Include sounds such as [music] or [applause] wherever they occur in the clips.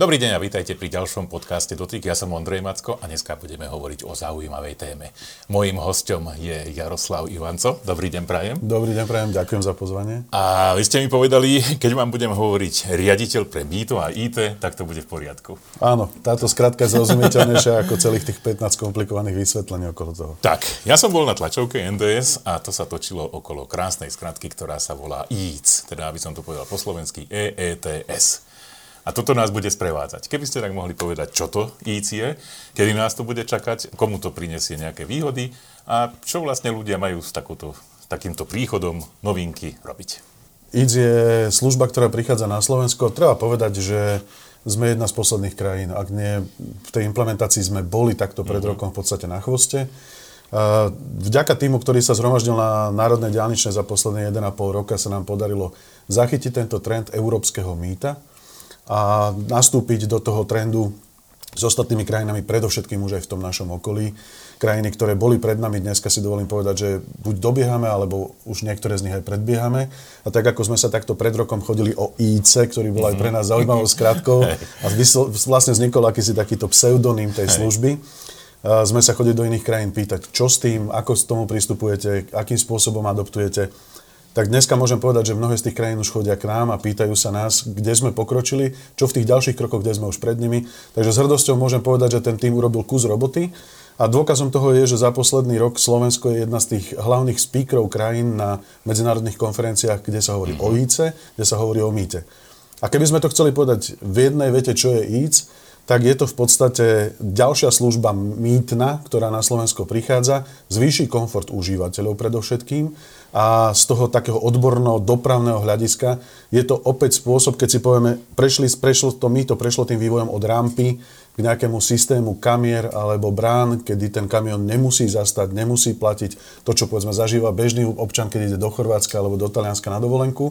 Dobrý deň a vítajte pri ďalšom podcaste Dotyk. Ja som Ondrej Macko a dneska budeme hovoriť o zaujímavej téme. Mojím hostom je Jaroslav Ivanco. Dobrý deň, prajem. Dobrý deň, prajem, ďakujem za pozvanie. A vy ste mi povedali, keď vám budem hovoriť riaditeľ pre mýto a IT, tak to bude v poriadku. Áno, táto skratka je zrozumiteľnejšia ako celých tých 15 komplikovaných vysvetlení okolo toho. Tak, ja som bol na tlačovke NDS a to sa točilo okolo krásnej skratky, ktorá sa volá EETS, teda aby som to povedal po slovensky EETS. A toto nás bude sprevádzať. Keby ste tak mohli povedať, čo to IC je, kedy nás to bude čakať, komu to prinesie nejaké výhody a čo vlastne ľudia majú s, takúto, s takýmto príchodom novinky robiť. IC je služba, ktorá prichádza na Slovensko. Treba povedať, že sme jedna z posledných krajín. Ak nie, v tej implementácii sme boli takto pred mm-hmm. rokom v podstate na chvoste. Vďaka týmu, ktorý sa zhromaždil na Národnej diálničnej za posledné 1,5 roka, sa nám podarilo zachytiť tento trend európskeho mýta a nastúpiť do toho trendu s ostatnými krajinami, predovšetkým už aj v tom našom okolí. Krajiny, ktoré boli pred nami, dneska si dovolím povedať, že buď dobiehame, alebo už niektoré z nich aj predbiehame. A tak ako sme sa takto pred rokom chodili o IC, ktorý bol aj pre nás zaujímavou [laughs] skratkou a vlastne vznikol akýsi takýto pseudonym tej služby, sme sa chodili do iných krajín pýtať, čo s tým, ako s tomu pristupujete, akým spôsobom adoptujete tak dneska môžem povedať, že mnohé z tých krajín už chodia k nám a pýtajú sa nás, kde sme pokročili, čo v tých ďalších krokoch, kde sme už pred nimi. Takže s hrdosťou môžem povedať, že ten tým urobil kus roboty. A dôkazom toho je, že za posledný rok Slovensko je jedna z tých hlavných speakerov krajín na medzinárodných konferenciách, kde sa hovorí o ICE, kde sa hovorí o mýte. A keby sme to chceli povedať v jednej vete, čo je IC, tak je to v podstate ďalšia služba mýtna, ktorá na Slovensko prichádza, zvýši komfort užívateľov predovšetkým a z toho takého odborného dopravného hľadiska je to opäť spôsob, keď si povieme, prešli, prešlo to mýto, prešlo tým vývojom od rampy k nejakému systému kamier alebo brán, kedy ten kamion nemusí zastať, nemusí platiť to, čo povedzme zažíva bežný občan, keď ide do Chorvátska alebo do Talianska na dovolenku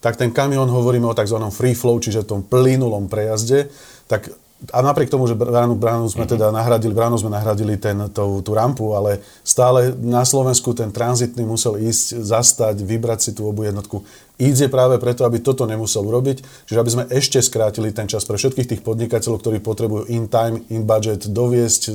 tak ten kamión hovoríme o tzv. free flow, čiže tom plynulom prejazde, tak a napriek tomu, že bránu, bránu sme mm-hmm. teda nahradili, bránu sme nahradili ten, tú, tú rampu, ale stále na Slovensku ten tranzitný musel ísť, zastať, vybrať si tú obu jednotku. Je práve preto, aby toto nemusel urobiť, čiže aby sme ešte skrátili ten čas pre všetkých tých podnikateľov, ktorí potrebujú in time, in budget doviesť,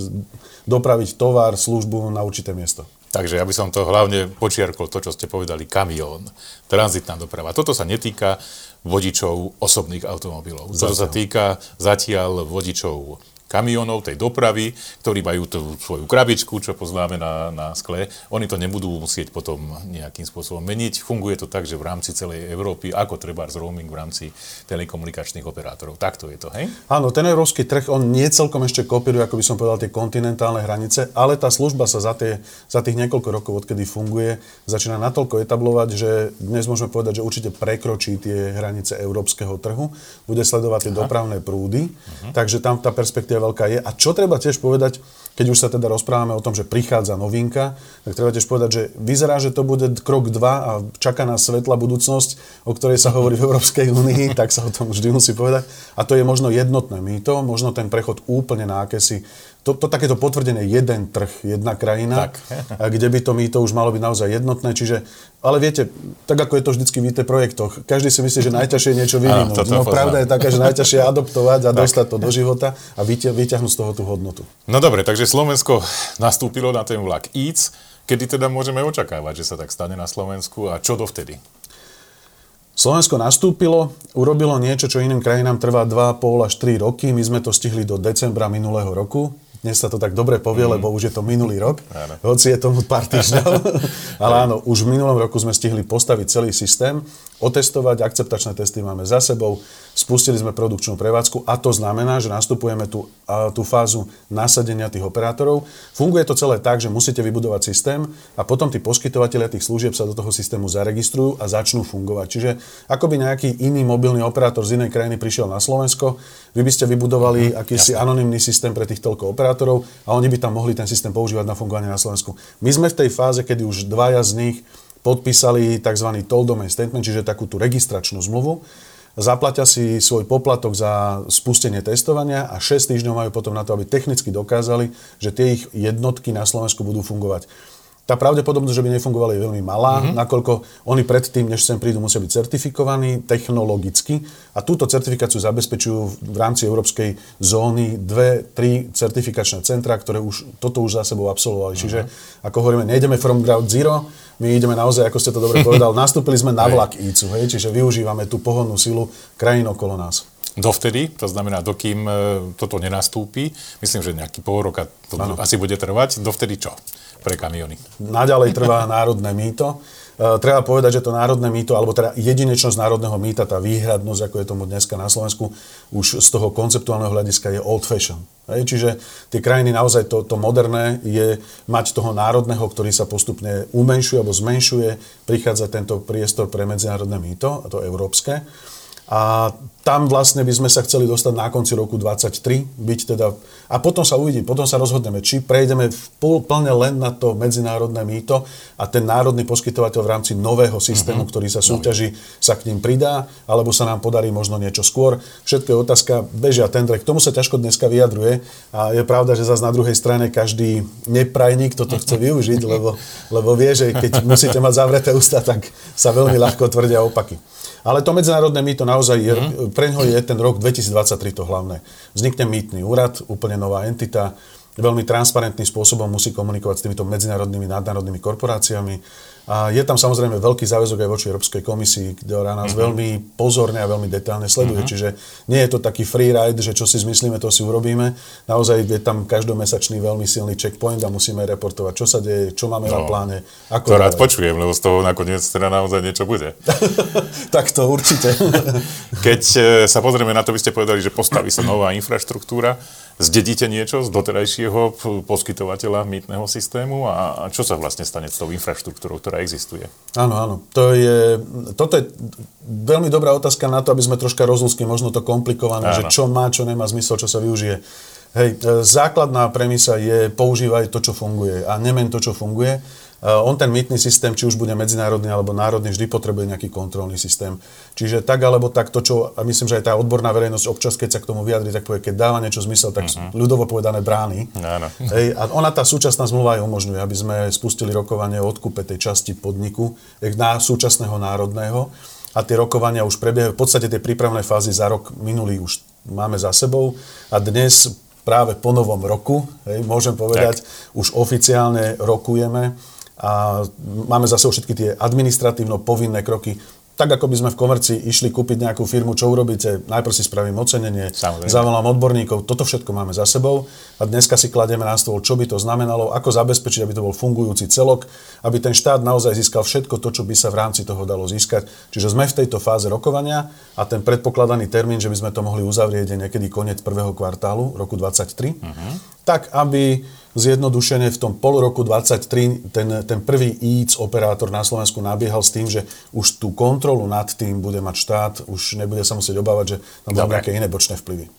dopraviť tovar, službu na určité miesto. Takže ja by som to hlavne počiarkol to, čo ste povedali, kamión, tranzitná doprava. Toto sa netýka vodičov osobných automobilov. Toto sa týka zatiaľ vodičov kamionov, tej dopravy, ktorí majú tú svoju krabičku, čo poznáme na, na skle. Oni to nebudú musieť potom nejakým spôsobom meniť. Funguje to tak, že v rámci celej Európy, ako treba z roaming v rámci telekomunikačných operátorov. Takto je to, hej? Áno, ten európsky trh, on nie celkom ešte kopíruje, ako by som povedal, tie kontinentálne hranice, ale tá služba sa za, tie, za tých niekoľko rokov, odkedy funguje, začína natoľko etablovať, že dnes môžeme povedať, že určite prekročí tie hranice európskeho trhu, bude sledovať tie Aha. dopravné prúdy, uh-huh. takže tam tá perspektíva perspektíva veľká je. A čo treba tiež povedať, keď už sa teda rozprávame o tom, že prichádza novinka, tak treba tiež povedať, že vyzerá, že to bude krok 2 a čaká nás svetla budúcnosť, o ktorej sa hovorí v Európskej únii, [laughs] tak sa o tom vždy musí povedať. A to je možno jednotné mýto, možno ten prechod úplne na akési to, to takéto potvrdené jeden trh, jedna krajina, tak. kde by to mýto už malo byť naozaj jednotné. Čiže, ale viete, tak ako je to vždycky v IT projektoch, každý si myslí, že najťažšie je niečo vyvinúť. no pravda je taká, že najťažšie je adoptovať a tak. dostať to do života a vyťahnuť z toho tú hodnotu. No dobre, takže Slovensko nastúpilo na ten vlak EATS. Kedy teda môžeme očakávať, že sa tak stane na Slovensku a čo dovtedy? Slovensko nastúpilo, urobilo niečo, čo iným krajinám trvá 2,5 až 3 roky. My sme to stihli do decembra minulého roku dnes sa to tak dobre povie, mm. lebo už je to minulý rok, áno. hoci je tomu pár týždňov. [laughs] Ale áno, už v minulom roku sme stihli postaviť celý systém, otestovať, akceptačné testy máme za sebou, spustili sme produkčnú prevádzku a to znamená, že nastupujeme tú, tú fázu nasadenia tých operátorov. Funguje to celé tak, že musíte vybudovať systém a potom tí poskytovateľia tých služieb sa do toho systému zaregistrujú a začnú fungovať. Čiže ako by nejaký iný mobilný operátor z inej krajiny prišiel na Slovensko, vy by ste vybudovali mm, akýsi jasne. anonymný systém pre tých toľko operátorov a oni by tam mohli ten systém používať na fungovanie na Slovensku. My sme v tej fáze, kedy už dvaja z nich podpísali tzv. toll domain statement, čiže takú tú registračnú zmluvu, zaplatia si svoj poplatok za spustenie testovania a 6 týždňov majú potom na to, aby technicky dokázali, že tie ich jednotky na Slovensku budú fungovať. Tá pravdepodobnosť, že by nefungovali, je veľmi malá, mm-hmm. nakoľko oni predtým, než sem prídu, musia byť certifikovaní technologicky a túto certifikáciu zabezpečujú v rámci európskej zóny dve, tri certifikačné centra, ktoré už toto už za sebou absolvovali. Mm-hmm. Čiže, ako hovoríme, nejdeme from ground zero, my ideme naozaj, ako ste to dobre [laughs] povedal, nastúpili sme na vlak ICU, hej, čiže využívame tú pohodnú silu krajín okolo nás. Dovtedy, to znamená, dokým e, toto nenastúpi, myslím, že nejaký pol roka to ano. asi bude trvať, dovtedy čo? Pre kamiony. Naďalej trvá národné mýto. Uh, treba povedať, že to národné mýto, alebo teda jedinečnosť národného mýta, tá výhradnosť, ako je tomu dneska na Slovensku, už z toho konceptuálneho hľadiska je old fashion. Hej, čiže tie krajiny naozaj to, to moderné je mať toho národného, ktorý sa postupne umenšuje alebo zmenšuje, prichádza tento priestor pre medzinárodné mýto, a to európske. A tam vlastne by sme sa chceli dostať na konci roku 2023, byť teda, a potom sa uvidí, potom sa rozhodneme, či prejdeme plne len na to medzinárodné mýto a ten národný poskytovateľ v rámci nového systému, uh-huh. ktorý sa súťaží, sa k ním pridá, alebo sa nám podarí možno niečo skôr. Všetko je otázka, bežia tendre, k tomu sa ťažko dneska vyjadruje a je pravda, že zase na druhej strane každý neprajník toto chce využiť, lebo, lebo vie, že keď musíte mať zavreté ústa, tak sa veľmi ľahko tvrdia opaky. Ale to medzinárodné mýto naozaj je, mm. pre ňo je ten rok 2023 to hlavné. Vznikne mýtny úrad, úplne nová entita, veľmi transparentným spôsobom musí komunikovať s týmito medzinárodnými nadnárodnými korporáciami a je tam samozrejme veľký záväzok aj voči Európskej komisii, ktorá nás uh-huh. veľmi pozorne a veľmi detailne sleduje. Uh-huh. Čiže nie je to taký free ride, že čo si zmyslíme, to si urobíme. Naozaj je tam každomesačný veľmi silný checkpoint a musíme reportovať, čo sa deje, čo máme no, na pláne. Ako to rád počujem, lebo z toho nakoniec teda naozaj niečo bude. [laughs] tak to určite. [laughs] Keď e, sa pozrieme na to, vy ste povedali, že postaví sa nová infraštruktúra zdedíte niečo z doterajšieho poskytovateľa mýtneho systému a, a čo sa vlastne stane s tou infraštruktúrou, ktorá existuje? Áno, áno. To je, toto je veľmi dobrá otázka na to, aby sme troška rozlúskli možno to komplikované, áno. že čo má, čo nemá zmysel, čo sa využije. Hej, e, základná premisa je používaj to, čo funguje a nemen to, čo funguje. Eh, on ten mýtny systém, či už bude medzinárodný alebo národný, vždy potrebuje nejaký kontrolný systém. Čiže tak alebo tak to, čo, a myslím, že aj tá odborná verejnosť občas, keď sa k tomu vyjadri, tak povie, keď dáva niečo zmysel, tak uh-huh. ľudovo povedané brány. Áno. Hej, a ona tá súčasná zmluva aj umožňuje, aby sme spustili rokovanie o odkupe tej časti podniku na súčasného národného a tie rokovania už prebiehajú. V podstate tie prípravné fázy za rok minulý už máme za sebou a dnes práve po novom roku, hej, môžem povedať, tak. už oficiálne rokujeme a máme zase všetky tie administratívno povinné kroky. Tak ako by sme v komercii išli kúpiť nejakú firmu, čo urobíte? Najprv si spravím ocenenie, Samozrejme. zavolám odborníkov, toto všetko máme za sebou a dneska si kladieme na stôl, čo by to znamenalo, ako zabezpečiť, aby to bol fungujúci celok, aby ten štát naozaj získal všetko to, čo by sa v rámci toho dalo získať. Čiže sme v tejto fáze rokovania a ten predpokladaný termín, že by sme to mohli uzavrieť, je niekedy koniec prvého kvartálu roku 2023, uh-huh. tak aby zjednodušene v tom pol roku 23 ten, ten prvý IC operátor na Slovensku nabiehal s tým, že už tú kontrolu nad tým bude mať štát, už nebude sa musieť obávať, že tam budú nejaké iné bočné vplyvy.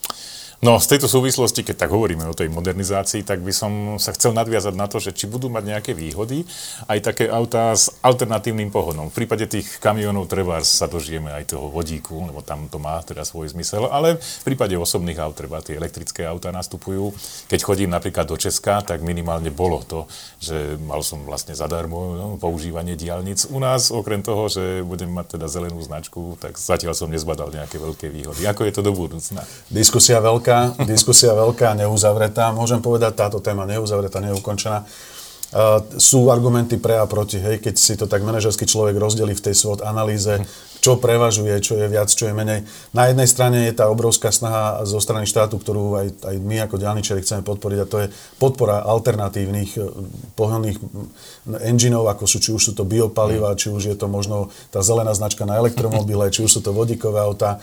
No, z tejto súvislosti, keď tak hovoríme o tej modernizácii, tak by som sa chcel nadviazať na to, že či budú mať nejaké výhody aj také autá s alternatívnym pohodom. V prípade tých kamionov treba sa dožijeme aj toho vodíku, lebo tam to má teda svoj zmysel, ale v prípade osobných aut treba tie elektrické autá nastupujú. Keď chodím napríklad do Česka, tak minimálne bolo to, že mal som vlastne zadarmo no, používanie diálnic. U nás, okrem toho, že budem mať teda zelenú značku, tak zatiaľ som nezbadal nejaké veľké výhody. Ako je to do budúcna? Diskusia veľká veľká, diskusia veľká, neuzavretá. Môžem povedať, táto téma neuzavretá, neukončená. Uh, sú argumenty pre a proti, hej, keď si to tak manažerský človek rozdelí v tej SWOT analýze, čo prevažuje, čo je viac, čo je menej. Na jednej strane je tá obrovská snaha zo strany štátu, ktorú aj, aj my ako diálničeri chceme podporiť a to je podpora alternatívnych e, pohonných engineov, ako sú, či už sú to biopaliva, či už je to možno tá zelená značka na elektromobile, či už sú to vodíkové autá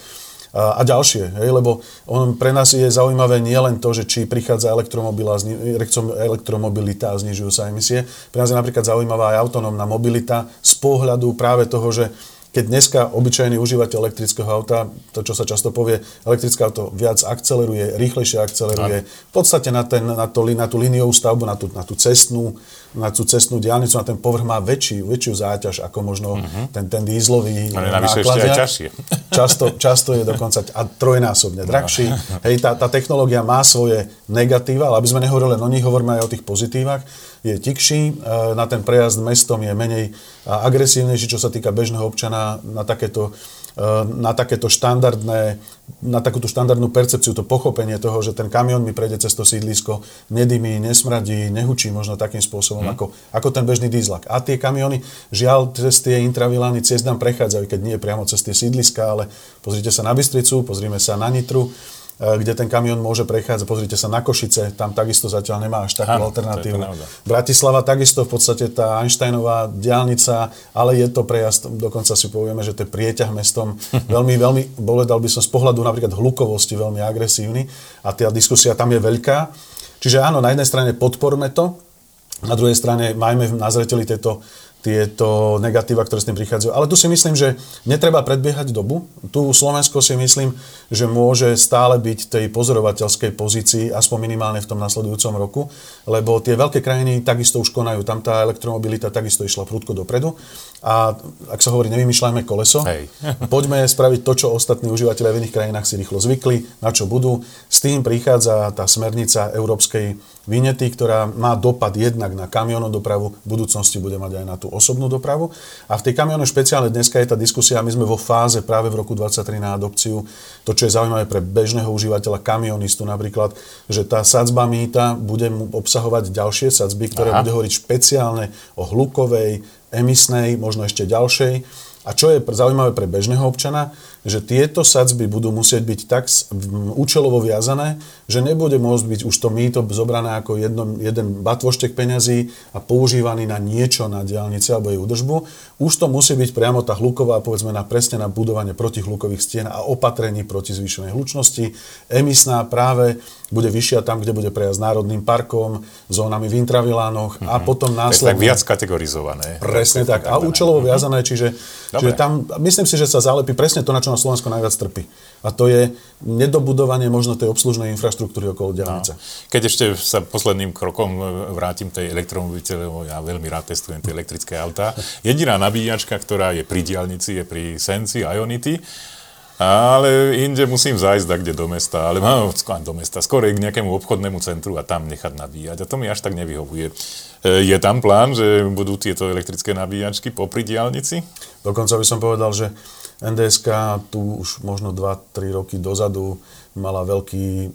a, ďalšie. Hej, lebo on, pre nás je zaujímavé nie len to, že či prichádza elektromobilita a znižujú sa emisie. Pre nás je napríklad zaujímavá aj autonómna mobilita z pohľadu práve toho, že keď dneska obyčajný užívateľ elektrického auta, to čo sa často povie, elektrické auto viac akceleruje, rýchlejšie akceleruje, v podstate na, ten, na, to, na tú liniovú stavbu, na tú, na tú cestnú, na tú cestnú diálnicu, na ten povrch má väčší, väčšiu záťaž ako možno uh-huh. ten, ten dízlový Ale navyše ešte aj ťažšie. [laughs] Často, často je dokonca a trojnásobne drahší. No. Hej, tá, tá technológia má svoje negatíva, ale aby sme nehovorili len o nich, hovoríme aj o tých pozitívach je tikší, na ten prejazd mestom je menej agresívnejší, čo sa týka bežného občana na takéto na takéto štandardné, na takúto štandardnú percepciu, to pochopenie toho, že ten kamión mi prejde cez to sídlisko, nedymí, nesmradí, nehučí možno takým spôsobom, hmm. ako, ako ten bežný dízlak. A tie kamióny, žiaľ, cez tie intravilány ciest nám prechádzajú, keď nie priamo cez tie sídliska, ale pozrite sa na Bystricu, pozrime sa na Nitru, E, kde ten kamión môže prechádzať. Pozrite sa na Košice, tam takisto zatiaľ nemá až takú Áno, alternatívu. Bratislava takisto v podstate tá Einsteinová diálnica, ale je to prejazd, dokonca si povieme, že to je prieťah mestom [laughs] veľmi, veľmi, povedal by som z pohľadu napríklad hlukovosti veľmi agresívny a tá diskusia tam je veľká. Čiže áno, na jednej strane podporme to, na druhej strane majme na zreteli tieto tieto negatíva, ktoré s tým prichádzajú. Ale tu si myslím, že netreba predbiehať dobu. Tu Slovensko si myslím, že môže stále byť tej pozorovateľskej pozícii, aspoň minimálne v tom nasledujúcom roku, lebo tie veľké krajiny takisto už konajú. Tam tá elektromobilita takisto išla prudko dopredu. A ak sa hovorí, nevymýšľajme koleso, Hej. [laughs] poďme spraviť to, čo ostatní užívateľe v iných krajinách si rýchlo zvykli, na čo budú. S tým prichádza tá smernica Európskej vinety, ktorá má dopad jednak na kamionov dopravu, v budúcnosti bude mať aj na tú osobnú dopravu. A v tej kamionov špeciálne dneska je tá diskusia, my sme vo fáze práve v roku 2023 na adopciu, to, čo je zaujímavé pre bežného užívateľa, kamionistu napríklad, že tá sadzba mýta bude obsahovať ďalšie sadzby, ktoré Aha. bude hovoriť špeciálne o hlukovej, emisnej, možno ešte ďalšej. A čo je zaujímavé pre bežného občana, že tieto sadzby budú musieť byť tak účelovo viazané, že nebude môcť byť už to mýto zobrané ako jedno, jeden batvoštek peňazí a používaný na niečo na diálnici alebo jej údržbu. Už to musí byť priamo tá hluková, povedzme na presne na budovanie protihlukových stien a opatrení proti zvýšenej hlučnosti. Emisná práve bude vyššia tam, kde bude prejazd národným parkom, zónami v intravilánoch mm-hmm. a mhm. potom následne... tak viac kategorizované. Presne tak. A účelovo viazané, čiže, čiže tam, myslím si, že sa zalepí presne to, na čo na Slovensko najviac trpí. A to je nedobudovanie možno tej obslužnej infraštruktúry okolo diálnice. No. Keď ešte sa posledným krokom vrátim tej elektromobilite, lebo ja veľmi rád testujem tie elektrické autá. Jediná nabíjačka, ktorá je pri diálnici, je pri Sensi Ionity. Ale inde musím zájsť kde do mesta, ale mám do mesta, skôr k nejakému obchodnému centru a tam nechať nabíjať. A to mi až tak nevyhovuje. E, je tam plán, že budú tieto elektrické nabíjačky popri diálnici? Dokonca by som povedal, že NDSK tu už možno 2-3 roky dozadu mala veľký,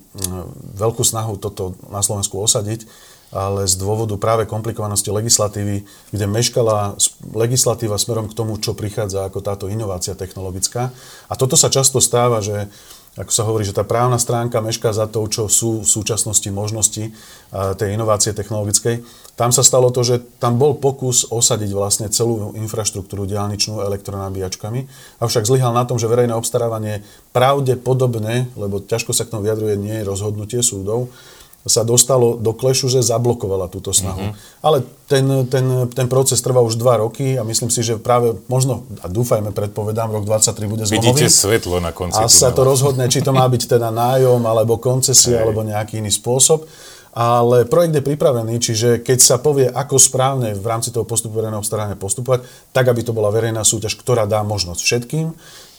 veľkú snahu toto na Slovensku osadiť, ale z dôvodu práve komplikovanosti legislatívy, kde meškala legislatíva smerom k tomu, čo prichádza ako táto inovácia technologická. A toto sa často stáva, že ako sa hovorí, že tá právna stránka mešká za to, čo sú v súčasnosti možnosti tej inovácie technologickej. Tam sa stalo to, že tam bol pokus osadiť vlastne celú infraštruktúru diálničnú elektronabíjačkami, avšak zlyhal na tom, že verejné obstarávanie pravdepodobne, lebo ťažko sa k tomu vyjadruje, nie je rozhodnutie súdov, sa dostalo do klešu, že zablokovala túto snahu. Mm-hmm. Ale ten, ten, ten proces trvá už dva roky a myslím si, že práve možno, a dúfajme, predpovedám, rok 23 bude zlomový. Vidíte svetlo na konci. A sa to rozhodne, či to má byť teda nájom, alebo koncesia, alebo nejaký iný spôsob. Ale projekt je pripravený, čiže keď sa povie, ako správne v rámci toho postupu verejného obstarania postupovať, tak aby to bola verejná súťaž, ktorá dá možnosť všetkým,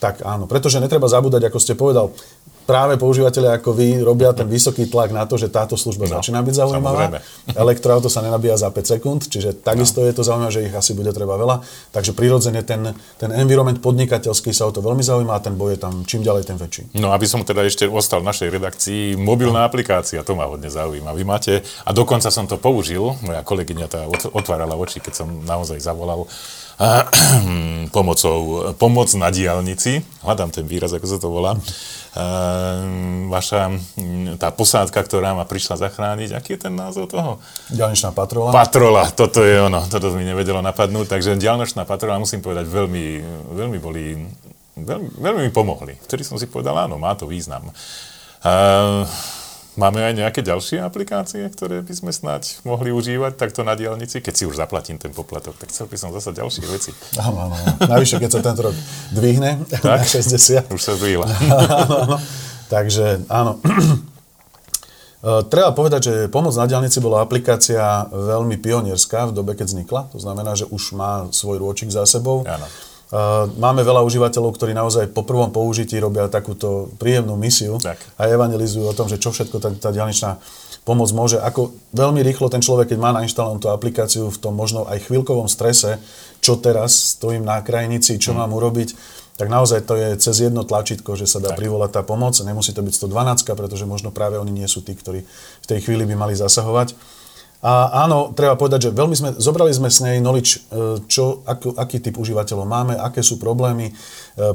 tak áno. Pretože netreba zabúdať, ako ste povedal, práve používateľe ako vy robia ten vysoký tlak na to, že táto služba no, začína byť zaujímavá. Elektroauto sa nenabíja za 5 sekúnd, čiže takisto no. je to zaujímavé, že ich asi bude treba veľa. Takže prirodzene ten, ten environment podnikateľský sa o to veľmi zaujíma a ten boj je tam čím ďalej, ten väčší. No aby som teda ešte ostal v našej redakcii, mobilná aplikácia, to ma hodne zaujíma. Vy máte, a dokonca som to použil, moja kolegyňa tá otvárala oči, keď som naozaj zavolal [clears throat] pomocou, pomoc na diálnici, hľadám ten výraz, ako sa to volá, vaša, tá posádka, ktorá ma prišla zachrániť, aký je ten názov toho? Ďalničná patrola. Patrola, toto je ono, toto mi nevedelo napadnúť, takže ďalničná patrola, musím povedať, veľmi, veľmi boli, veľmi, veľmi mi pomohli. Vtedy som si povedal, áno, má to význam. Uh, Máme aj nejaké ďalšie aplikácie, ktoré by sme snáď mohli užívať takto na diálnici? Keď si už zaplatím ten poplatok, tak chcel by som zase ďalšie veci. Áno, áno. Navyše, keď sa tento rok dvihne tak, na 60. [laughs] Už sa zdvihla. [laughs] Takže áno. E, [clears throat] treba povedať, že pomoc na diálnici bola aplikácia veľmi pionierská v dobe, keď vznikla. To znamená, že už má svoj rôčik za sebou. Áno. Máme veľa užívateľov, ktorí naozaj po prvom použití robia takúto príjemnú misiu tak. a evangelizujú o tom, že čo všetko tá, tá diálničná pomoc môže. Ako veľmi rýchlo ten človek, keď má nainštalovanú tú aplikáciu v tom možno aj chvíľkovom strese, čo teraz stojím na krajnici, čo hmm. mám urobiť, tak naozaj to je cez jedno tlačítko, že sa dá tak. privolať tá pomoc. Nemusí to byť 112, pretože možno práve oni nie sú tí, ktorí v tej chvíli by mali zasahovať. A áno, treba povedať, že veľmi sme, zobrali sme s nej knowledge, e, čo, ako, aký typ užívateľov máme, aké sú problémy. E,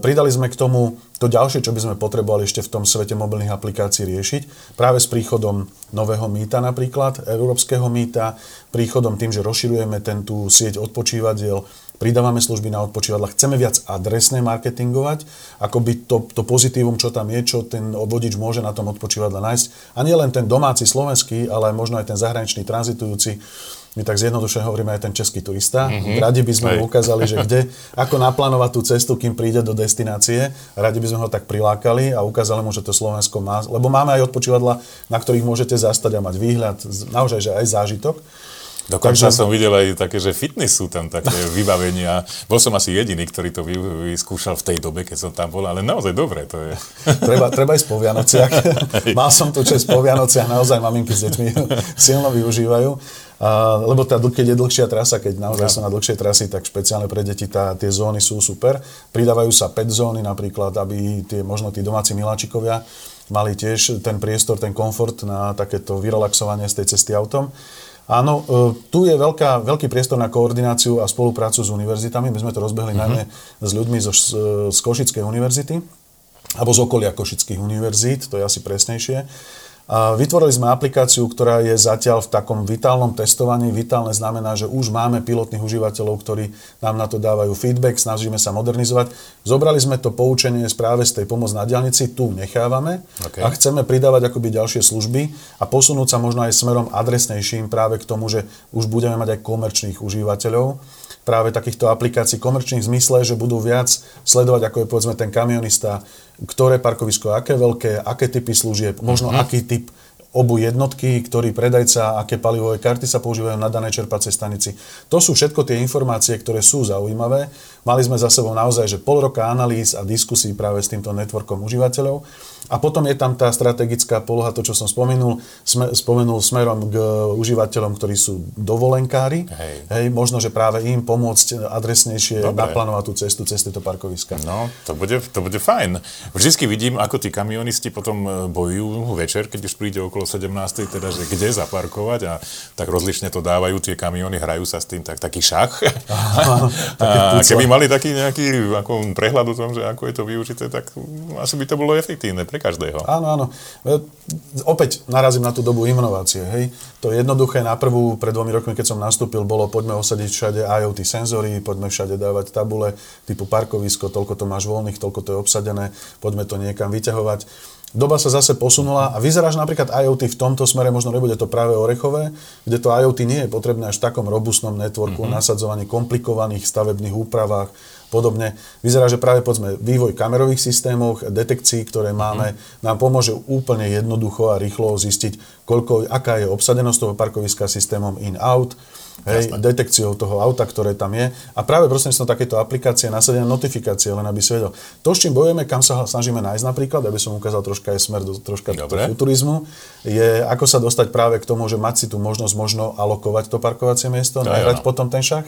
pridali sme k tomu to ďalšie, čo by sme potrebovali ešte v tom svete mobilných aplikácií riešiť. Práve s príchodom nového mýta napríklad, európskeho mýta, príchodom tým, že rozširujeme ten tú sieť odpočívadiel, pridávame služby na odpočívadla, chceme viac adresné marketingovať, ako by to, to pozitívum, čo tam je, čo ten vodič môže na tom odpočívadle nájsť. A nie len ten domáci slovenský, ale možno aj ten zahraničný tranzitujúci, my tak zjednodušene hovoríme aj ten český turista. Mm-hmm. Radi by sme mu ukázali, že [laughs] kde, ako naplánovať tú cestu, kým príde do destinácie. Radi by sme ho tak prilákali a ukázali mu, že to Slovensko má. Lebo máme aj odpočívadla, na ktorých môžete zastať a mať výhľad, naozaj, že aj zážitok. Dokonca Takže... som videl aj také, že fitness sú tam také [laughs] vybavenia. Bol som asi jediný, ktorý to vyskúšal v tej dobe, keď som tam bol, ale naozaj dobre to je. [laughs] Treba, treba ísť po Vianociach. Mal som tu čas po Vianociach, naozaj maminky s deťmi [laughs] silno využívajú. A, lebo tá, keď je dlhšia trasa, keď naozaj ja. sú na dlhšej trasy, tak špeciálne pre deti tá, tie zóny sú super. Pridávajú sa 5 zóny napríklad, aby tie, možno tí domáci miláčikovia mali tiež ten priestor, ten komfort na takéto vyrelaxovanie z tej cesty autom. Áno, e, tu je veľká, veľký priestor na koordináciu a spoluprácu s univerzitami. My sme to rozbehli uh-huh. najmä s ľuďmi zo, z Košickej univerzity alebo z okolia Košických univerzít, to je asi presnejšie. Vytvorili sme aplikáciu, ktorá je zatiaľ v takom vitálnom testovaní. Vitálne znamená, že už máme pilotných užívateľov, ktorí nám na to dávajú feedback, snažíme sa modernizovať. Zobrali sme to poučenie práve z tej pomoc na diálnici, tu nechávame okay. a chceme pridávať akoby ďalšie služby a posunúť sa možno aj smerom adresnejším práve k tomu, že už budeme mať aj komerčných užívateľov práve takýchto aplikácií komerčných zmysle, že budú viac sledovať, ako je povedzme ten kamionista, ktoré parkovisko, aké veľké, aké typy služieb, možno mm-hmm. aký typ obu jednotky, ktorý predajca, aké palivové karty sa používajú na danej čerpacej stanici. To sú všetko tie informácie, ktoré sú zaujímavé. Mali sme za sebou naozaj že pol roka analýz a diskusí práve s týmto networkom užívateľov. A potom je tam tá strategická poloha, to, čo som spomenul, sme, spomenul smerom k užívateľom, ktorí sú dovolenkári. Hej. Hej, možno, že práve im pomôcť adresnejšie Dobre. naplánovať tú cestu cez tieto parkoviska. No, to bude, to bude fajn. Vždycky vidím, ako tí kamionisti potom e, bojujú večer, keď už príde okolo 17. teda, že kde zaparkovať a tak rozlišne to dávajú tie kamiony, hrajú sa s tým, tak taký šach. Aha, [laughs] a keby mali taký nejaký ako prehľad o tom, že ako je to využité, tak asi by to bolo efektívne pre každého. Áno, áno. E, opäť narazím na tú dobu inovácie. Hej. To jednoduché na prvú, pred dvomi rokmi, keď som nastúpil, bolo poďme osadiť všade IoT senzory, poďme všade dávať tabule typu parkovisko, toľko to máš voľných, toľko to je obsadené, poďme to niekam vyťahovať. Doba sa zase posunula a vyzerá, že napríklad IoT v tomto smere možno nebude to práve orechové, kde to IoT nie je potrebné až v takom robustnom networku, mm-hmm. nasadzovaní komplikovaných stavebných úpravách, podobne. Vyzerá, že práve povedzme vývoj kamerových systémov, detekcií, ktoré máme, mm. nám pomôže úplne jednoducho a rýchlo zistiť, koľko, aká je obsadenosť toho parkoviska systémom in-out, hej, detekciou toho auta, ktoré tam je. A práve prostredníctvom takéto aplikácie nasadené notifikácie, len aby si vedel. To, s čím bojujeme, kam sa snažíme nájsť napríklad, aby som ukázal troška aj smer do troška do futurizmu, je ako sa dostať práve k tomu, že mať si tú možnosť možno alokovať to parkovacie miesto, nahrať potom ten šach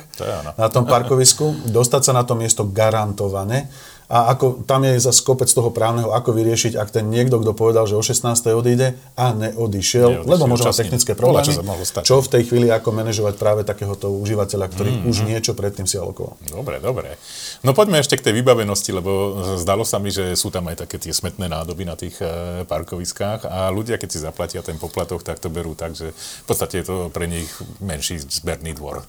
na tom parkovisku, dostať sa na to miesto garantovane a ako, tam je zase kopec toho právneho, ako vyriešiť, ak ten niekto, kto povedal, že o 16. odíde a neodišiel, neodišiel lebo možno technické problémy, čo, čo v tej chvíli ako manažovať práve takéhoto užívateľa, ktorý mm, už niečo predtým si alokoval. Dobre, dobre. No poďme ešte k tej vybavenosti, lebo zdalo sa mi, že sú tam aj také tie smetné nádoby na tých e, parkoviskách a ľudia, keď si zaplatia ten poplatok, tak to berú tak, že v podstate je to pre nich menší zberný dvor.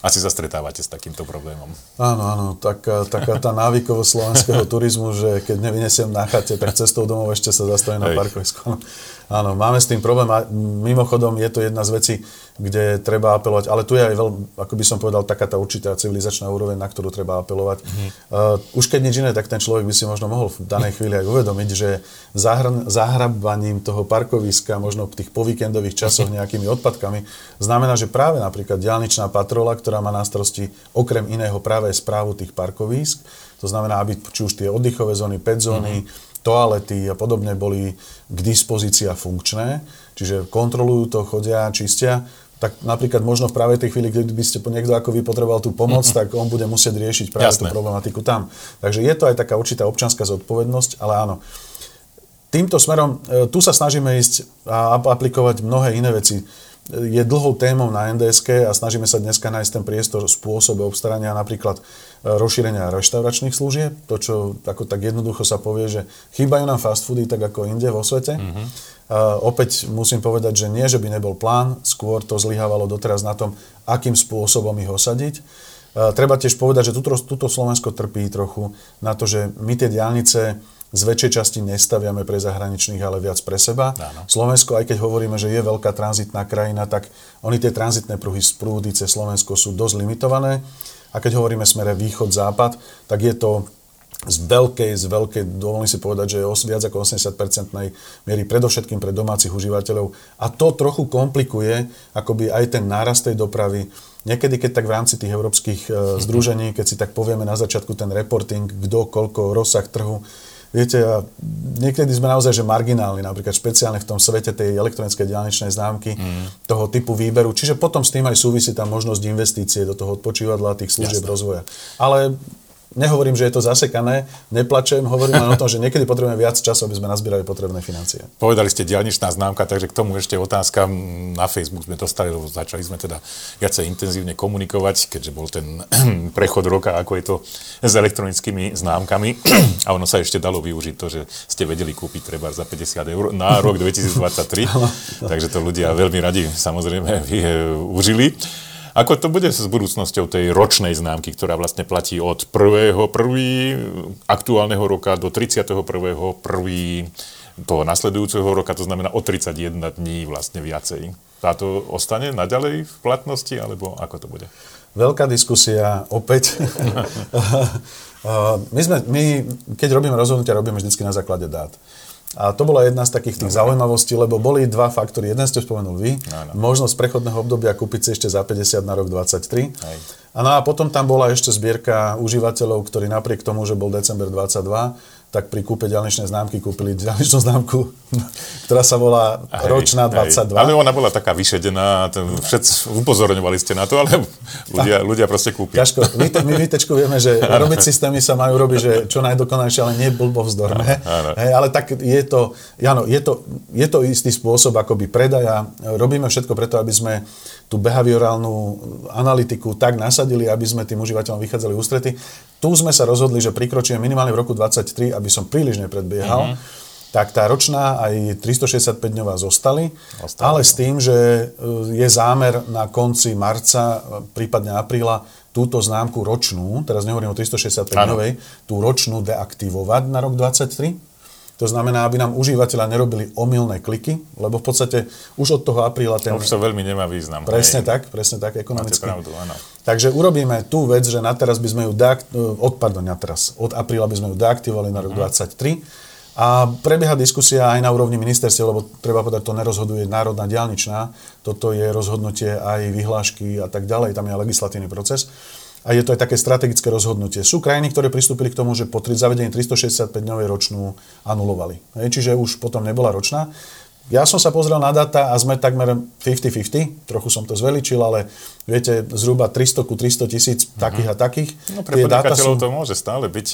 Asi sa stretávate s takýmto problémom. Áno, áno, taká, taká tá návykovosť slovenského turizmu, že keď nevynesiem na chate, tak cestou domov ešte sa zastavím na parkovisku. Áno, máme s tým problém a mimochodom je to jedna z vecí, kde treba apelovať, ale tu je aj veľmi, ako by som povedal, taká tá určitá civilizačná úroveň, na ktorú treba apelovať. Mm-hmm. Uh, už keď nič iné, tak ten človek by si možno mohol v danej chvíli aj uvedomiť, že zahr- zahrabvaním toho parkoviska, možno v tých povíkendových časoch [laughs] nejakými odpadkami, znamená, že práve napríklad diálničná patrola, ktorá má na starosti okrem iného práve správu tých parkovísk, to znamená, aby či už tie oddychové zóny, 5 zóny, mm-hmm toalety a podobne boli k dispozícii a funkčné, čiže kontrolujú to, chodia, čistia, tak napríklad možno v práve tej chvíli, keď by ste niekto ako vy potreboval tú pomoc, mm-hmm. tak on bude musieť riešiť práve Jasné. tú problematiku tam. Takže je to aj taká určitá občanská zodpovednosť, ale áno. Týmto smerom, e, tu sa snažíme ísť a aplikovať mnohé iné veci je dlhou témou na NDSK a snažíme sa dneska nájsť ten priestor spôsobe obstarania napríklad e, rozšírenia reštauračných služieb. To, čo ako tak jednoducho sa povie, že chýbajú nám fast foody tak ako inde vo svete. Mm-hmm. Uh, opäť musím povedať, že nie, že by nebol plán, skôr to zlyhávalo doteraz na tom, akým spôsobom ich osadiť. Uh, treba tiež povedať, že tuto, tuto Slovensko trpí trochu na to, že my tie diálnice z väčšej časti nestaviame pre zahraničných, ale viac pre seba. Áno. Slovensko, aj keď hovoríme, že je veľká tranzitná krajina, tak oni tie tranzitné pruhy z prúdy cez Slovensko sú dosť limitované. A keď hovoríme smere východ-západ, tak je to z veľkej, z veľkej, dovolím si povedať, že je viac ako 80-percentnej miery predovšetkým pre domácich užívateľov. A to trochu komplikuje akoby aj ten nárast tej dopravy. Niekedy, keď tak v rámci tých európskych uh, združení, keď si tak povieme na začiatku ten reporting, kto, koľko, rozsah trhu, Viete, niekedy sme naozaj že marginálni, napríklad špeciálne v tom svete tej elektronickej diálničnej známky, mm. toho typu výberu. Čiže potom s tým aj súvisí tá možnosť investície do toho odpočívadla tých služieb Jasne. rozvoja. Ale Nehovorím, že je to zasekané, neplačem, hovorím len o tom, že niekedy potrebujeme viac času, aby sme nazbierali potrebné financie. Povedali ste diálničná známka, takže k tomu ešte otázka. Na Facebook sme dostali, lebo začali sme teda viacej intenzívne komunikovať, keďže bol ten [clears throat] prechod roka, ako je to s elektronickými známkami. [clears throat] A ono sa ešte dalo využiť to, že ste vedeli kúpiť treba za 50 eur na rok [laughs] 2023. takže to ľudia veľmi radi samozrejme [laughs] využili. Ako to bude s budúcnosťou tej ročnej známky, ktorá vlastne platí od 1. 1. aktuálneho roka do 31. 1. toho nasledujúceho roka, to znamená o 31 dní vlastne viacej. Táto ostane naďalej v platnosti, alebo ako to bude? Veľká diskusia, opäť. [laughs] [laughs] my, sme, my, keď robíme rozhodnutia, robíme vždy na základe dát. A to bola jedna z takých tých zaujímavostí, lebo boli dva faktory. Jeden ste spomenul vy, no, no. možnosť prechodného obdobia kúpiť si ešte za 50 na rok 23. Hej. A, no a potom tam bola ešte zbierka užívateľov, ktorí napriek tomu, že bol december 22, tak pri kúpe ďalničnej známky kúpili ďalničnú známku, [laughs] ktorá sa volá hej, ročná 22. Hej. Ale ona bola taká vyšedená, všetci upozorňovali ste na to, ale ľudia, ľudia proste kúpia. Ťažko. My, my výtečku vieme, že [laughs] robiť systémy sa majú robiť, že čo najdokonalejšie, ale nie blbovzdorné. Hej, ale tak je to, Jano, je to, je to istý spôsob akoby predaja. Robíme všetko preto, aby sme tú behaviorálnu analytiku tak nasadili, aby sme tým užívateľom vychádzali ústrety. Tu sme sa rozhodli, že prikročíme minimálne v roku 2023, aby som príliš nepredbiehal. Mm-hmm tak tá ročná aj 365-dňová zostali, Ostali, ale s tým, že e, je zámer na konci marca, prípadne apríla, túto známku ročnú, teraz nehovorím o 365-dňovej, tú ročnú deaktivovať na rok 2023 to znamená, aby nám užívateľa nerobili omylné kliky, lebo v podstate už od toho apríla ten... Už to veľmi nemá význam. Presne hej. tak, presne tak, ekonomicky. Máte pravdu, áno. Takže urobíme tú vec, že na teraz by sme ju deakt... od, pardon, na teraz, od apríla by sme ju deaktivovali na rok. Mhm. 23. A prebieha diskusia aj na úrovni ministerstva, lebo treba povedať, to nerozhoduje Národná diálničná, toto je rozhodnutie aj vyhlášky a tak ďalej, tam je legislatívny proces a je to aj také strategické rozhodnutie. Sú krajiny, ktoré pristúpili k tomu, že po zavedení 365-dňovej ročnú anulovali. Hej, čiže už potom nebola ročná. Ja som sa pozrel na data a sme takmer 50-50, trochu som to zveličil, ale viete, zhruba 300 ku 300 tisíc uh-huh. takých a takých. No pre podnikateľov sú... to môže stále byť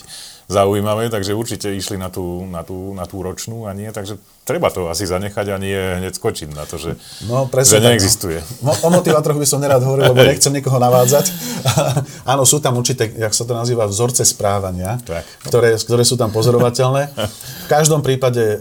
zaujímavé, takže určite išli na tú, na, tú, na tú ročnú a nie, takže treba to asi zanechať a nie hneď skočiť na to, že, no, presne že no. neexistuje. No. O motivátoroch by som nerád hovoril, lebo nechcem niekoho navádzať. [laughs] Áno, sú tam určité, jak sa to nazýva, vzorce správania, ktoré, ktoré sú tam pozorovateľné. V každom prípade e,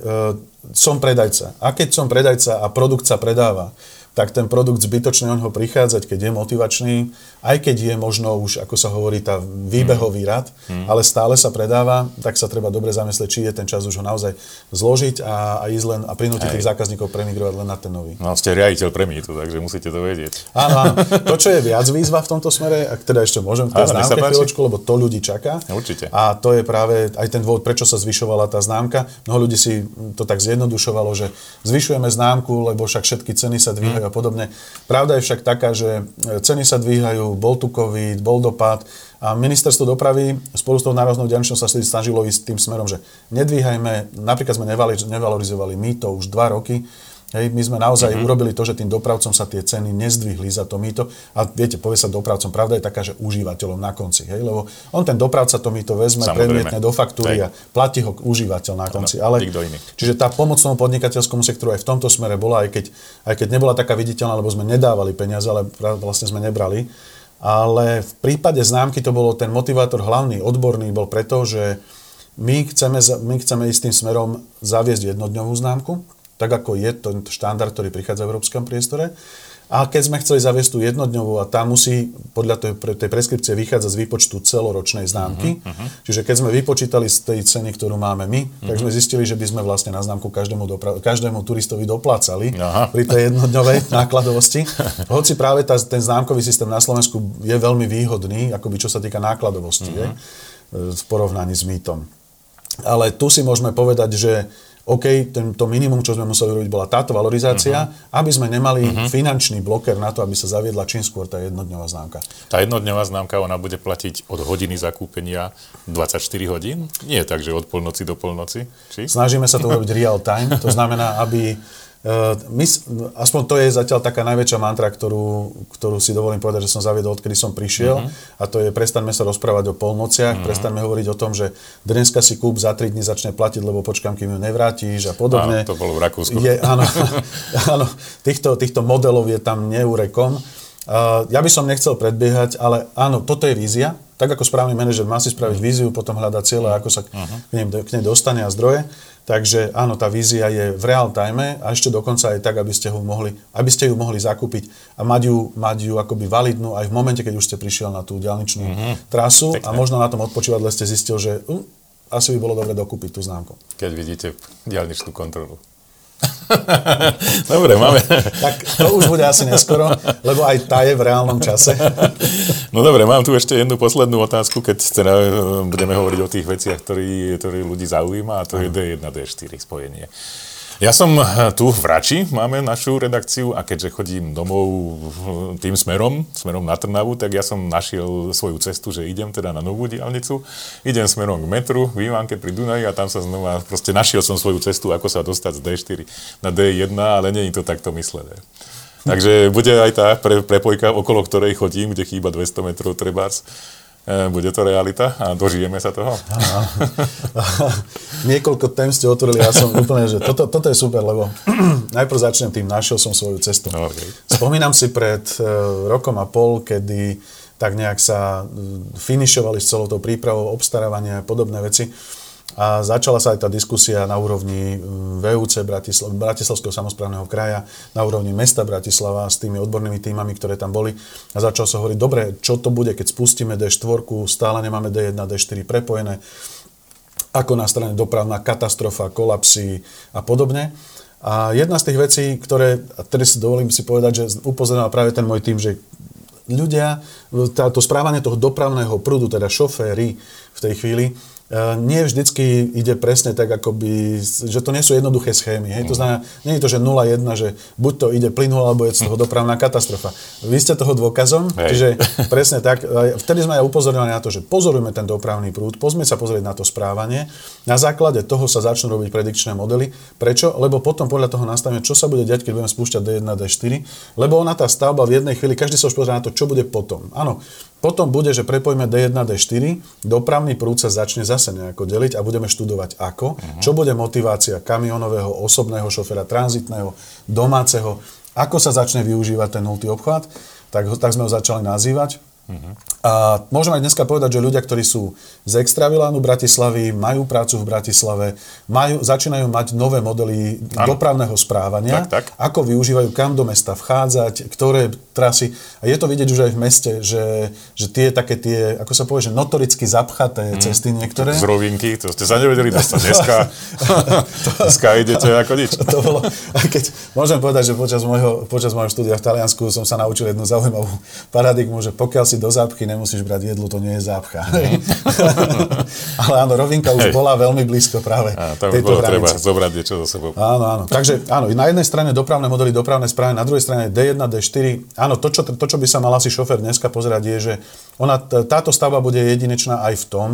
som predajca. A keď som predajca a produkt sa predáva, tak ten produkt zbytočne o ňoho prichádzať, keď je motivačný, aj keď je možno už, ako sa hovorí, tá výbehový mm. rad, mm. ale stále sa predáva, tak sa treba dobre zamyslieť, či je ten čas už ho naozaj zložiť a, a ísť len a prinútiť tých zákazníkov premigrovať len na ten nový. No ste riaditeľ premitu, takže musíte to vedieť. Áno, áno. [laughs] To, čo je viac výzva v tomto smere, ak teda ešte môžem k tej známke chvíľočku, lebo to ľudí čaká. Určite. A to je práve aj ten dôvod, prečo sa zvyšovala tá známka. Mnoho ľudí si to tak zjednodušovalo, že zvyšujeme známku, lebo však všetky ceny sa dvíhajú a podobne. Pravda je však taká, že e, ceny sa dvíhajú, bol tu COVID, bol dopad a ministerstvo dopravy spolu s tou národnou ďalničnou sa snažilo ísť tým smerom, že nedvíhajme, napríklad sme nevalorizovali mýto už dva roky, Hej, my sme naozaj mm-hmm. urobili to, že tým dopravcom sa tie ceny nezdvihli za to mýto. A viete, povie sa dopravcom, pravda je taká, že užívateľom na konci. Hej, lebo on ten dopravca to mýto vezme, premietne do faktúry a platí ho užívateľ na konci. Ale, čiže tá pomoc tomu podnikateľskému sektoru aj v tomto smere bola, aj keď, aj keď nebola taká viditeľná, lebo sme nedávali peniaze, ale vlastne sme nebrali. Ale v prípade známky to bolo ten motivátor hlavný, odborný, bol preto, že my chceme, my chceme ísť tým smerom zaviesť jednodňovú známku, tak ako je to štandard, ktorý prichádza v európskom priestore. A keď sme chceli zaviesť tú jednodňovú a tá musí podľa tej, tej preskripcie vychádzať z výpočtu celoročnej známky. Uh-huh, uh-huh. Čiže keď sme vypočítali z tej ceny, ktorú máme my, uh-huh. tak sme zistili, že by sme vlastne na známku každému, dopra- každému turistovi doplácali Aha. pri tej jednodňovej [laughs] nákladovosti. Hoci práve tá, ten známkový systém na Slovensku je veľmi výhodný, akoby čo sa týka nákladovosti, uh-huh. je, v porovnaní s mýtom. Ale tu si môžeme povedať, že OK, ten, to minimum, čo sme museli robiť, bola táto valorizácia, uh-huh. aby sme nemali uh-huh. finančný bloker na to, aby sa zaviedla čím skôr tá jednodňová známka. Tá jednodňová známka, ona bude platiť od hodiny zakúpenia 24 hodín? Nie tak, že od polnoci do polnoci? Či? Snažíme sa to robiť real time, to znamená, aby my, aspoň to je zatiaľ taká najväčšia mantra, ktorú, ktorú si dovolím povedať, že som zaviedol, odkedy som prišiel. Uh-huh. A to je, prestaňme sa rozprávať o polnociach, uh-huh. prestaňme hovoriť o tom, že dneska si kúp za 3 dní začne platiť, lebo počkám, kým ju nevrátiš a podobne. Áno, to bolo v Rakúsku. Je, áno, [laughs] áno týchto, týchto modelov je tam neurekom. Uh, ja by som nechcel predbiehať, ale áno, toto je vízia. Tak ako správny manažer má si spraviť víziu, potom hľadať cieľe, ako sa k, nej, k nej dostane a zdroje. Takže áno, tá vízia je v real time a ešte dokonca aj tak, aby ste, ho mohli, aby ste ju mohli zakúpiť a mať ju, mať ju akoby validnú aj v momente, keď už ste prišiel na tú diálničnú mm-hmm. trasu Pekne. a možno na tom odpočívadle ste zistil, že uh, asi by bolo dobre dokúpiť tú známku. Keď vidíte diálničnú kontrolu. [laughs] Dobre, máme. tak to už bude asi neskoro, lebo aj tá je v reálnom čase. [laughs] no dobre, mám tu ešte jednu poslednú otázku, keď teda e, budeme hovoriť o tých veciach, ktoré ľudí zaujíma, a to je D1, D4 spojenie. Ja som eh, tu v Rači, máme našu redakciu a keďže chodím domov tým smerom, smerom na Trnavu, tak ja som našiel svoju cestu, že idem teda na novú diálnicu, idem smerom k metru, v pri Dunaji a tam sa znova, proste našiel som svoju cestu, ako sa dostať z D4 na D1, ale je to takto myslené. Takže bude aj tá pre, prepojka, okolo ktorej chodím, kde chýba 200 metrov trebárs bude to realita a dožijeme sa toho? [laughs] Niekoľko tém ste otvorili, ja som úplne, že toto, toto je super, lebo [clears throat] najprv začnem tým, našiel som svoju cestu. Okay. Spomínam si pred uh, rokom a pol, kedy tak nejak sa finišovali s celou tou prípravou, obstarávania a podobné veci. A začala sa aj tá diskusia na úrovni mm, VUC Bratislav, Bratislavského samozprávneho kraja, na úrovni mesta Bratislava s tými odbornými týmami, ktoré tam boli. A začalo sa hovoriť, dobre, čo to bude, keď spustíme D4, stále nemáme D1, D4 prepojené, ako na strane dopravná katastrofa, kolapsy a podobne. A jedna z tých vecí, ktoré, a tedy si dovolím si povedať, že upozornil práve ten môj tým, že ľudia, to správanie toho dopravného prúdu, teda šoféry v tej chvíli, E, nie vždycky ide presne tak, ako by, že to nie sú jednoduché schémy. Hej? To mhm. znamená, nie je to, že 0-1, že buď to ide plynulo, alebo je z toho dopravná katastrofa. Vy ste toho dôkazom, Hej. čiže presne tak. Vtedy sme aj upozorňovali na to, že pozorujme ten dopravný prúd, pozme sa pozrieť na to správanie. Na základe toho sa začnú robiť predikčné modely. Prečo? Lebo potom podľa toho nastavíme, čo sa bude diať, keď budeme spúšťať D1, D4. Lebo ona tá stavba v jednej chvíli, každý sa už pozrie na to, čo bude potom. Áno, potom bude, že prepojíme D1, D4, dopravný prúd sa začne zase nejako deliť a budeme študovať ako, uh-huh. čo bude motivácia kamionového, osobného šofera, tranzitného, domáceho, ako sa začne využívať ten nultý obchvat, tak, tak sme ho začali nazývať. Uh-huh. A môžeme aj dneska povedať, že ľudia, ktorí sú z extravilánu Bratislavy, majú prácu v Bratislave, majú, začínajú mať nové modely ano. dopravného správania, tak, tak. ako využívajú, kam do mesta vchádzať, ktoré trasy. A je to vidieť už aj v meste, že, že tie také tie, ako sa povie, že notoricky zapchaté mm. cesty niektoré. Z rovinky, to ste sa nevedeli dostať dneska. [laughs] dneska idete ako nič. [laughs] to bolo, keď, môžem povedať, že počas môjho, počas môjho štúdia v Taliansku som sa naučil jednu zaujímavú paradigmu, že pokiaľ si do zápchy nemusíš brať jedlu, to nie je zápcha. Mm. [laughs] Ale áno, rovinka už Hej. bola veľmi blízko práve a, tam tejto bolo hranice. treba zobrať niečo zo sebou. Áno, áno. Takže áno, na jednej strane dopravné modely, dopravné správy, na druhej strane D1, D4. Áno, to čo, to, čo by sa mal asi šofer dneska pozerať, je, že ona, táto stavba bude jedinečná aj v tom,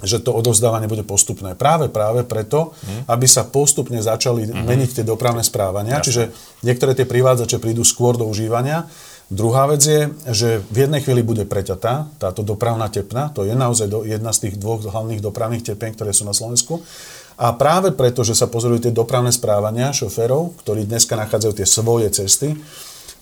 že to odovzdávanie bude postupné. Práve práve preto, mm. aby sa postupne začali mm. meniť tie dopravné správania, Jasne. čiže niektoré tie privádzače prídu skôr do užívania Druhá vec je, že v jednej chvíli bude preťatá táto dopravná tepna, to je naozaj do, jedna z tých dvoch hlavných dopravných tepien, ktoré sú na Slovensku. A práve preto, že sa pozorujú tie dopravné správania šoférov, ktorí dneska nachádzajú tie svoje cesty,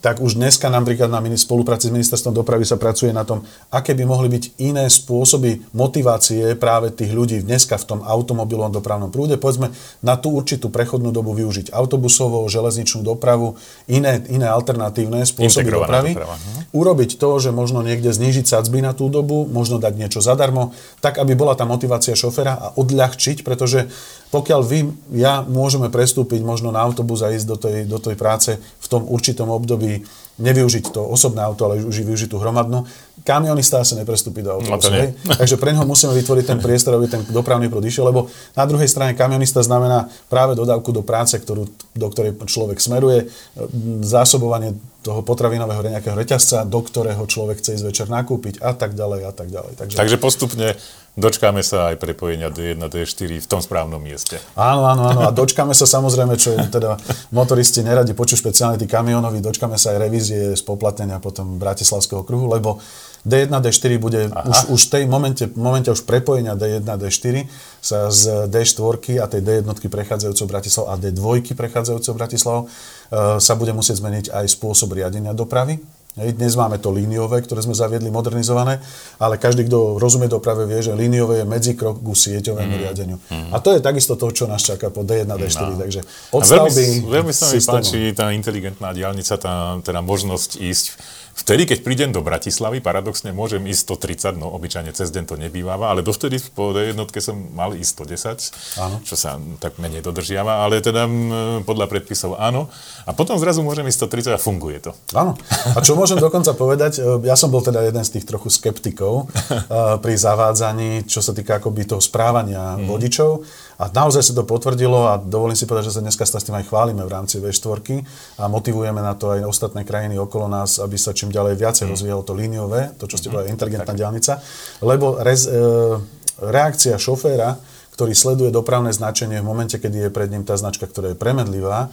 tak už dneska napríklad na spolupráci s ministerstvom dopravy sa pracuje na tom, aké by mohli byť iné spôsoby motivácie práve tých ľudí dneska v tom automobilovom dopravnom prúde. Povedzme, na tú určitú prechodnú dobu využiť autobusovú, železničnú dopravu, iné, iné alternatívne spôsoby dopravy. Doprava. Mhm. Urobiť to, že možno niekde znížiť sadzby na tú dobu, možno dať niečo zadarmo, tak aby bola tá motivácia šofera a odľahčiť, pretože pokiaľ vy, ja môžeme prestúpiť možno na autobus a ísť do tej, do tej práce tom určitom období, nevyužiť to osobné auto, ale už využiť tú hromadnú, kamionista sa neprestúpi do autobusu. No Takže pre neho musíme vytvoriť ten priestor, aby ten dopravný prúd išiel, lebo na druhej strane kamionista znamená práve dodávku do práce, ktorú, do ktorej človek smeruje, zásobovanie toho potravinového nejakého reťazca, do ktorého človek chce ísť večer nakúpiť a tak ďalej a tak ďalej. Takže, Takže postupne dočkáme sa aj prepojenia D1, D4 v tom správnom mieste. Áno, áno, áno. A dočkáme sa samozrejme, čo teda motoristi neradi počujú špeciálne tí kamionoví, dočkáme sa aj revízie spoplatnenia potom Bratislavského kruhu, lebo D1, D4 bude Aha. už, už v tej momente, momente už prepojenia D1, D4 sa z D4 a tej D1 prechádzajúcou Bratislavou a D2 prechádzajúcou Bratislavou uh, sa bude musieť zmeniť aj spôsob riadenia dopravy. Hej, dnes máme to líniové, ktoré sme zaviedli modernizované, ale každý, kto rozumie doprave, vie, že líniové je medzikrok ku sieťovému mm. riadeniu. Mm. A to je takisto to, čo nás čaká po D1, D4. No. Takže odstavby veľmi, veľmi sa mi páči tá inteligentná diálnica, tá teda možnosť ísť Vtedy, keď prídem do Bratislavy, paradoxne môžem ísť 130, no obyčajne cez deň to nebýváva, ale dovtedy po jednotke som mal ísť 110, áno. čo sa tak menej dodržiava, ale teda podľa predpisov áno. A potom zrazu môžem ísť 130 a funguje to. Áno. A čo môžem dokonca povedať, e, ja som bol teda jeden z tých trochu skeptikov [laughs] e, pri zavádzaní, čo sa týka akoby toho správania mm. vodičov. A naozaj sa to potvrdilo a dovolím si povedať, že sa dneska s tým aj chválime v rámci V4 a motivujeme na to aj ostatné krajiny okolo nás, aby sa čím ďalej viacej mm. rozvíjalo to líniové, to čo ste mm. povedali, inteligentná tak. diálnica, lebo rez, e, reakcia šoféra, ktorý sleduje dopravné značenie v momente, kedy je pred ním tá značka, ktorá je premedlivá,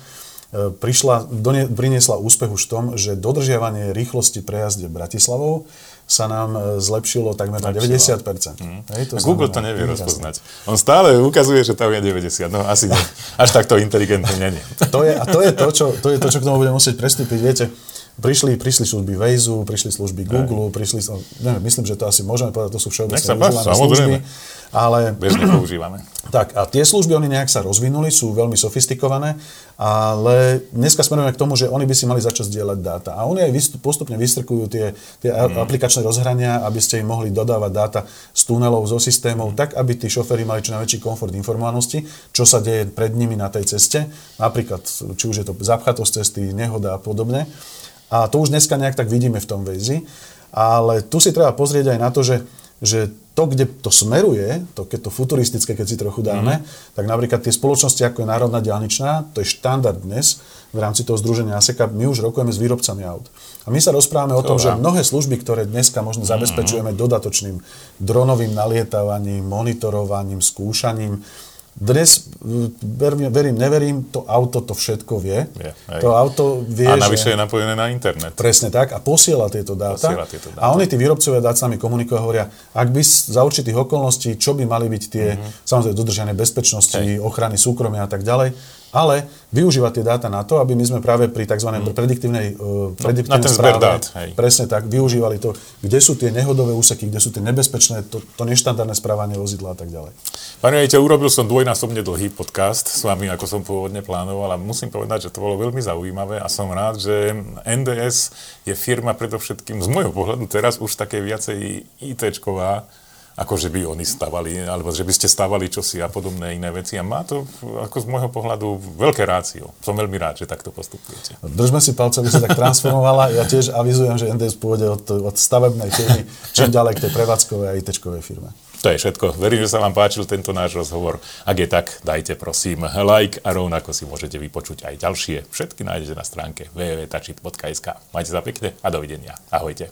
e, prišla, donie, priniesla úspech už v tom, že dodržiavanie rýchlosti prejazde Bratislavou sa nám e, zlepšilo takmer na 90%. Mm. Hej, to Google to nevie rozpoznať. On stále ukazuje, že tam je 90. No asi nie. Až takto inteligentný není. [laughs] To je, a to je to, čo, to je to, čo k tomu budeme musieť prestúpiť. Viete, prišli, prišli služby Waze, prišli služby Google, prišli, neviem, myslím, že to asi môžeme povedať, to sú všeobecne užívané služby. Ale... Bežne používame. Tak a tie služby, oni nejak sa rozvinuli, sú veľmi sofistikované, ale dneska smerujeme k tomu, že oni by si mali začať zdieľať dáta. A oni aj vystup, postupne vystrkujú tie, tie mm. aplikačné rozhrania, aby ste im mohli dodávať dáta z tunelov, zo systémov, tak, aby tí šoféry mali čo najväčší komfort informovanosti, čo sa deje pred nimi na tej ceste. Napríklad, či už je to zapchatosť cesty, nehoda a podobne. A to už dneska nejak tak vidíme v tom Waze. Ale tu si treba pozrieť aj na to, že že to, kde to smeruje, to, keď to futuristické, keď si trochu dáme, mm-hmm. tak napríklad tie spoločnosti, ako je Národná diálničná, to je štandard dnes v rámci toho združenia ASEKA, my už rokujeme s výrobcami aut. A my sa rozprávame o tom, že mnohé služby, ktoré dneska možno mhm. zabezpečujeme mm-hmm. dodatočným dronovým nalietavaním, monitorovaním, skúšaním, dnes, verím, verím, neverím, to auto to všetko vie. Je, to auto vie, A navyše že... je napojené na internet. Presne tak. A posiela tieto dáta. Posiela tieto dáta. A oni, tí výrobcovia dát s nami komunikujú a hovoria, ak by za určitých okolností, čo by mali byť tie, mm-hmm. samozrejme, dodržané bezpečnosti, Hej. ochrany súkromia a tak ďalej, ale využívať tie dáta na to, aby my sme práve pri tzv. Mm. prediktívnej, uh, prediktívnej no, správe, dát, hej. presne tak, využívali to, kde sú tie nehodové úseky, kde sú tie nebezpečné, to, to neštandardné správanie vozidla a tak ďalej. Pane Rejte, urobil som dvojnásobne dlhý podcast s vami, ako som pôvodne plánoval a musím povedať, že to bolo veľmi zaujímavé a som rád, že NDS je firma predovšetkým z môjho pohľadu teraz už také viacej ITčková, ako že by oni stavali, alebo že by ste stavali čosi a podobné iné veci. A má to, ako z môjho pohľadu, veľké rácio. Som veľmi rád, že takto postupujete. Držme si palce, aby sa tak transformovala. Ja tiež avizujem, že NDS pôjde od, od stavebnej firmy čím ďalej k tej prevádzkovej a it firme. To je všetko. Verím, že sa vám páčil tento náš rozhovor. Ak je tak, dajte prosím like a rovnako si môžete vypočuť aj ďalšie. Všetky nájdete na stránke www.tačit.sk. Majte sa pekne a dovidenia. Ahojte.